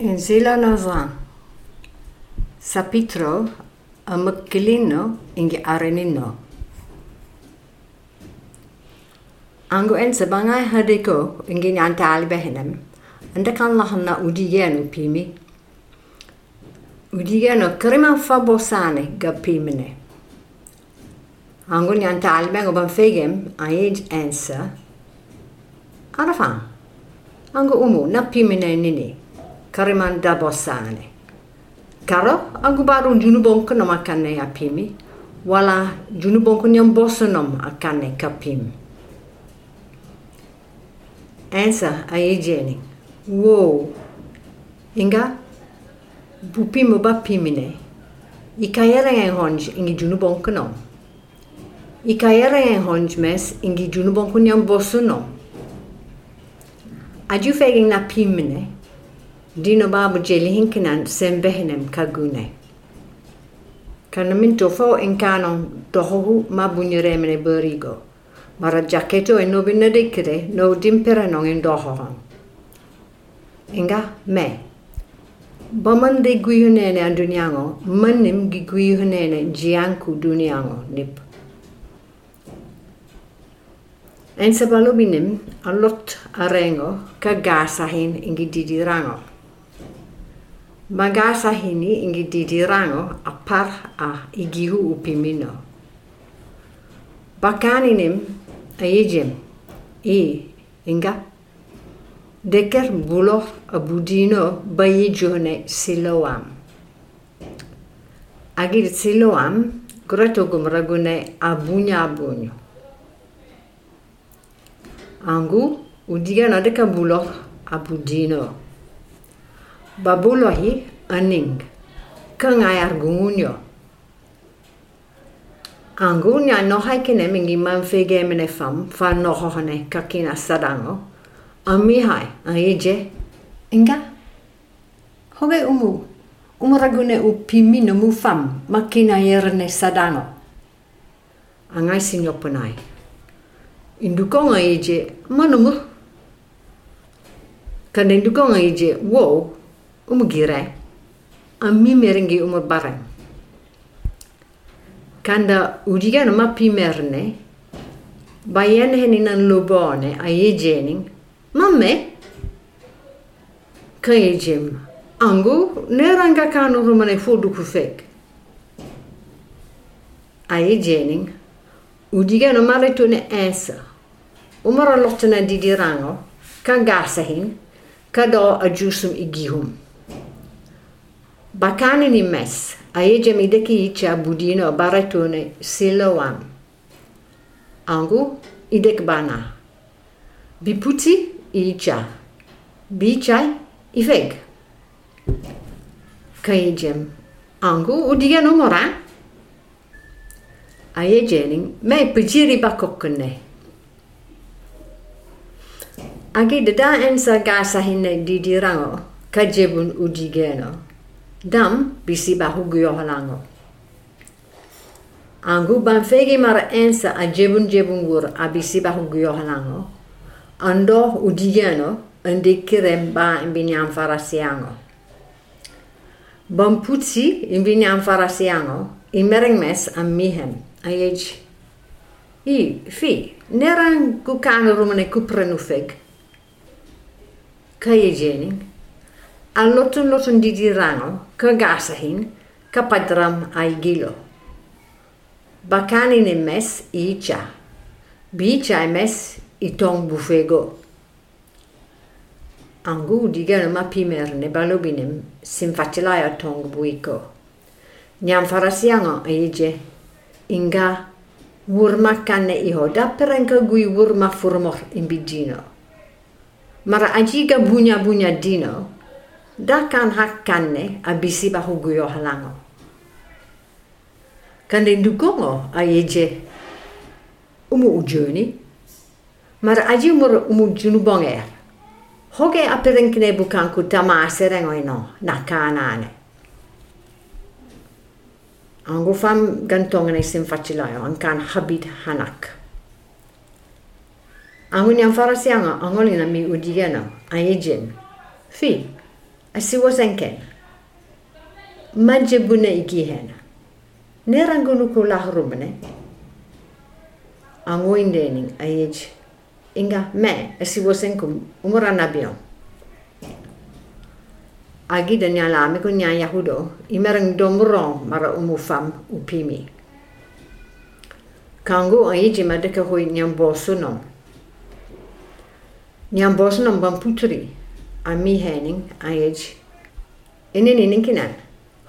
in vzela nazaj Sapitrov, Amakilino in Arenino. Angoen sebangai hadeko ingin antal behenem. Anda kan lahna udiyenu pimi. Udiyenu kriman fabosane ga pimine. Angon yantal ben oban fegem ayej ensa. Arafan. Ango umu na pimine nini. Kariman dabosane. Karo, aku baru junubong ko nom akane apimi, wala junubong ko niyang boso nom akane kapim. Answer ay jeni. Wow. Inga, bupi ba pimine? Ikayara ng honj ingi junubong ko nom. Ikayara ng honj mes ingi junubong ko niyang boso nom. Aju feging na pimine, dino babu jeli hinkinan sembehnem kagune. Kana min tofo in kanon tohohu mabunyuremene berigo. Mara jaketo e nobi nadikire no dimpere non in dohohon. Inga me. Baman de guyunene andunyango, manim gi guihunene jianku dunyango nip. En sabalobinim a lot arengo ka gasahin ingi didirango. rango. Magasa hini ingi didirango apar a igihu upimino. Bakaninim aijim i inga. Deker bulo abudino bayigione siloam. Agir siloam gretogum ragune abunya abunyo. Angu udigano deka bulo abudino. babolohi aning. Kanga argungunyo. Angunya no haikine mingi man fege mene fam, fa no hohone kakina sadango. Amihai, aije. Inga. Hoge umu. Umragune u pimino mu fam, makina yerne sadango. Angai sinyo punai. Indukonga ije manumur. Kanendukonga ije wow umo giray. An mimere ngi umo baray kanda udigano ma pimerne bayen heninan lobone a yejenin mamme kan yejem angu neranga kanu rumane fuduku fek. A yejenin udigano mare tune ensa. Umara lotana didirango kan garsahin kado a jusum igihum bakanini mes ayejemideki yica budino baratone silowam angu idek bana. Biputi iyica biyicay ifeg kayejem angu udigenu mora. Ayejenin me pijiri bakokkene agi dada ensa gasahinne didirango kajebun udigeno dam bisi bahu halango. Angu ban fegi mara ensa a jebun jebun gur a bisi bahu halango. Ando udigeno andi kirem ba imbinyam farasiango. Ban putsi imbinyam farasiango imereng mes a mihem a yej. I, fi, neran kukano rumane kuprenufeg. Kayejening. a lotun lotun a lotun-lotun didirano kërgasahin kapadram ai gilo. Bakanin e mes i iqa, biqa e mes i ton bufego. Angu digen ma pimer ne balobinim sin facilaja tong buiko. Njam farasiano e iđe, inga wurma kanne iho da perenka gui wurma furmor in bidino. Mara ajiga bunja bunja dino, da kan hakkanne a bisi ba huguyo halango. Kande dukongo a yeje umu ujoni, mara aji umur umu junubonger. Hoge a perenkne bukan ku tamase rengo ino na kanane. Angu fam gantong ne sim facilayo an kan habit hanak. Angu nyam farasianga angolina mi udigena a yejen. Fi, asiwasenken. Majebuna ikihena. Nerangunu kulahurumane. Angoindening ayej. Inga me asiwasenkum umuranabion. Agi dan ko nya yahudo imerang domro mara umufam upimi. Kango ayej madaka hui nyam bosunom. Nyam bosunom. Ami Henning Ayej. Inen ininkinen.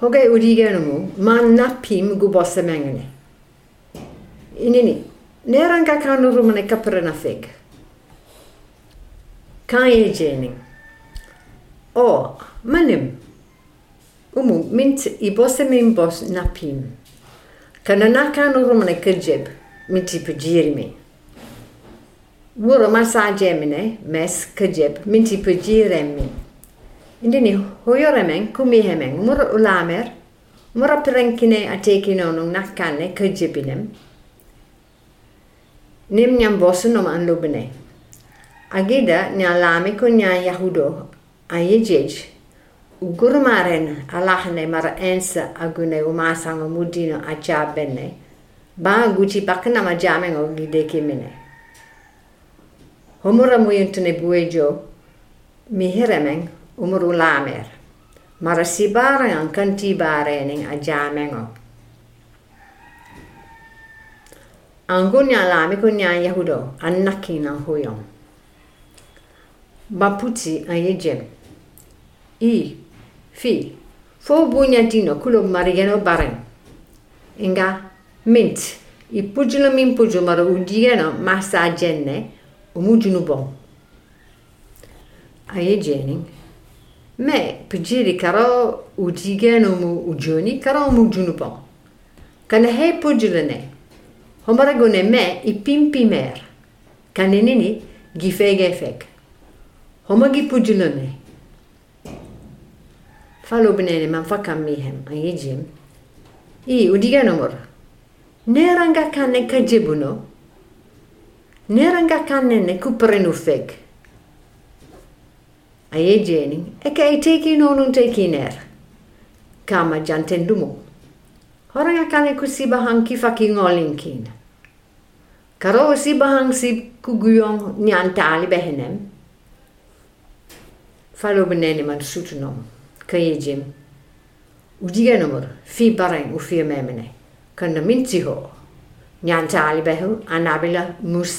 Hoge udigenumu manna pim gubosse mengene. Inini. Neranga kanu rumane kaprena fig. Kaye jening. O manim. Umu mint ibose min bos napim. Kananaka no rumane kajib. Minti pujirimi. Vuro massa mes kajeb minti puji remin. Indini hoyo remen kumi hemen mur ulamer mura perenkine atekinonung nakane kajebinem. Nim nyam bosun om anlubene. Agida nya lame kunya yahudo ayejej. Ugurmaren alahne mar ensa agune umasang mudino achabene. Ba guci pakna majameng ogidekimine. Homura muyuntune buejo mi hiremeng umuru lamer. Mara sibarengan kanti barening a jamengo. Angunya lami kunya yahudo annaki nan huyong. Baputi ayejem. I fi fo bunyadino kulo marigeno baren. Inga mint i pugilo min pugilo mara udieno massa jenne umujunu bon. Ayejening. Me, pujiri karo udigeno mu ujuni, karo umujunu bon. Kana he pujulo ne, homaragone me i pimpi mer. Kanenini gifege fek. Homagi pujulone. Falo benene man fakam mihem ayijim. I udiganomor. Neranga kane kajibuno. Neranga kane ne kuprenu fek. Ayejeni. Eka i teki nonun teki ner. Kama jantendumo. Horanga kane kusibahang kifaki ngolinkin. Karo sibahang si kuguyong nyantali behenem. Falo benene man sutunom. Kaya jim. Udiga nomor. Fi bareng u fi memene. Kana minti ho. ഞാൻ താലിബഹു അനാബില മൂസ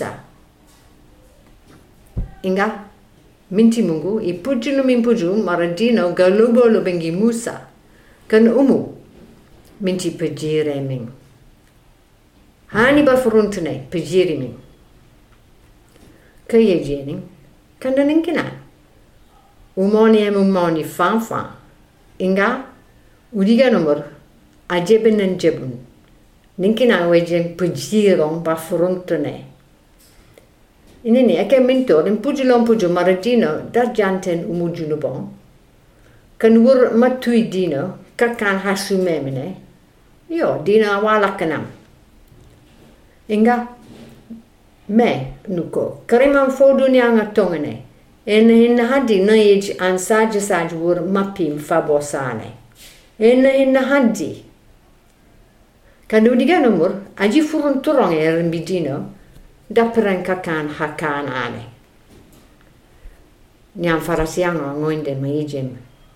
ఇంకా మించి ముంగు ఈ పుజ్జులు మింపుజు మర డీనో గలుబోలు బెంగి మూస కన్ ఉము మించి పుజీరే మింగ్ హాని బఫరుంటున్నాయి పుజీరి మింగ్ కయ్యే జేని కండ నింకినా ఉమోనియం ఉమ్మోని ఫాన్ ఫాన్ ఇంకా ఉడిగా నంబర్ అజెబెన్ అని చెబును Ninkina wejen pujirong ba furuntune. Inini eke mintor in pujulon puju maradino dar janten umujunu bon. Kan wur matui dino, kakan hasu memene. Yo, dino awalakanam. Inga, me, nuko, kariman fodu nyanga tongene. En hinna hadi nayij an saja saj wur mapim fabosane. En hinna hadi. Kanu diga numur, aji furun turong er midino, dapren kakan hakan ane. Nyan farasiano ngoinde ma ijem.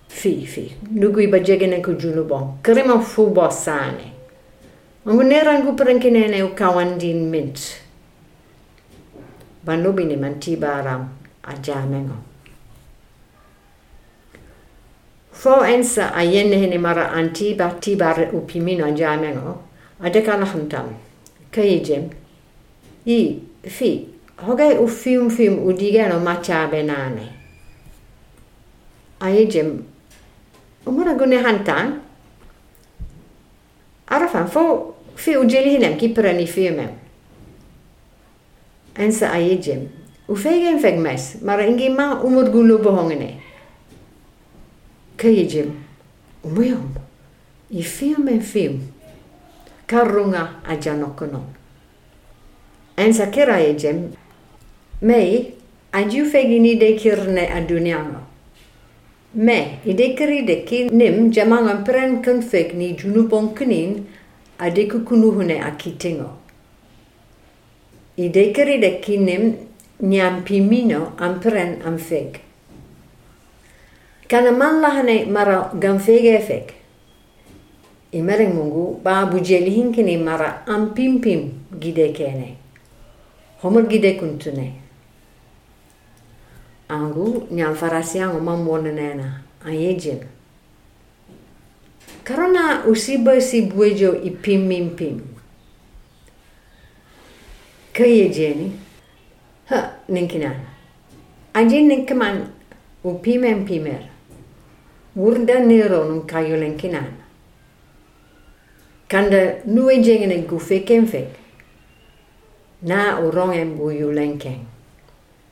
Fi fi, nugu iba jegene ko junubon, krema fu bossane. Ngunera ngu prenkinene u kawandin mint. Banubini mantibaram ajamengo. Fo ensa ayenne hene mara antiba tibare upimino ajamengo. għadek għana ħuntam, kajġem, i fi, hogaj u fjum fjum u digeno maċa benane. Għajġem, u mura għunni ħantan, għarafan fuq fi u ġili hinem kiprani fjumem. Ensa għajġem, u fejgen fegmes, mara ingi ma u mur gullu bohongne. Kajġem, u mujom, jifjum en fjum. Karunga ajanokono. Ensa kera yejem, mei, aju fegini de kirne aduniano. Me, idekeri de ki nim jamang amperen konfek ni junubon kenin adeku kunuhune akitingo. Idekeri de ki nim nyam pimino amperen amfeg. Kana man lahane mara gamfege efek. Imereng mungu ba bujeli hinkini mara ampimpim gide kene. Homer gide kuntune. Angu nyam farasiango mamwone nena ayejin. Karena usiba si buejo ipimimpim. Kayejeni. Ha, ninkinan. Ajin ninkaman upimem pimer. Wurda nero nung kayo lenkinan. Kan de Kanda dingen en koffie kenfek. Na Orang en buyulen keng.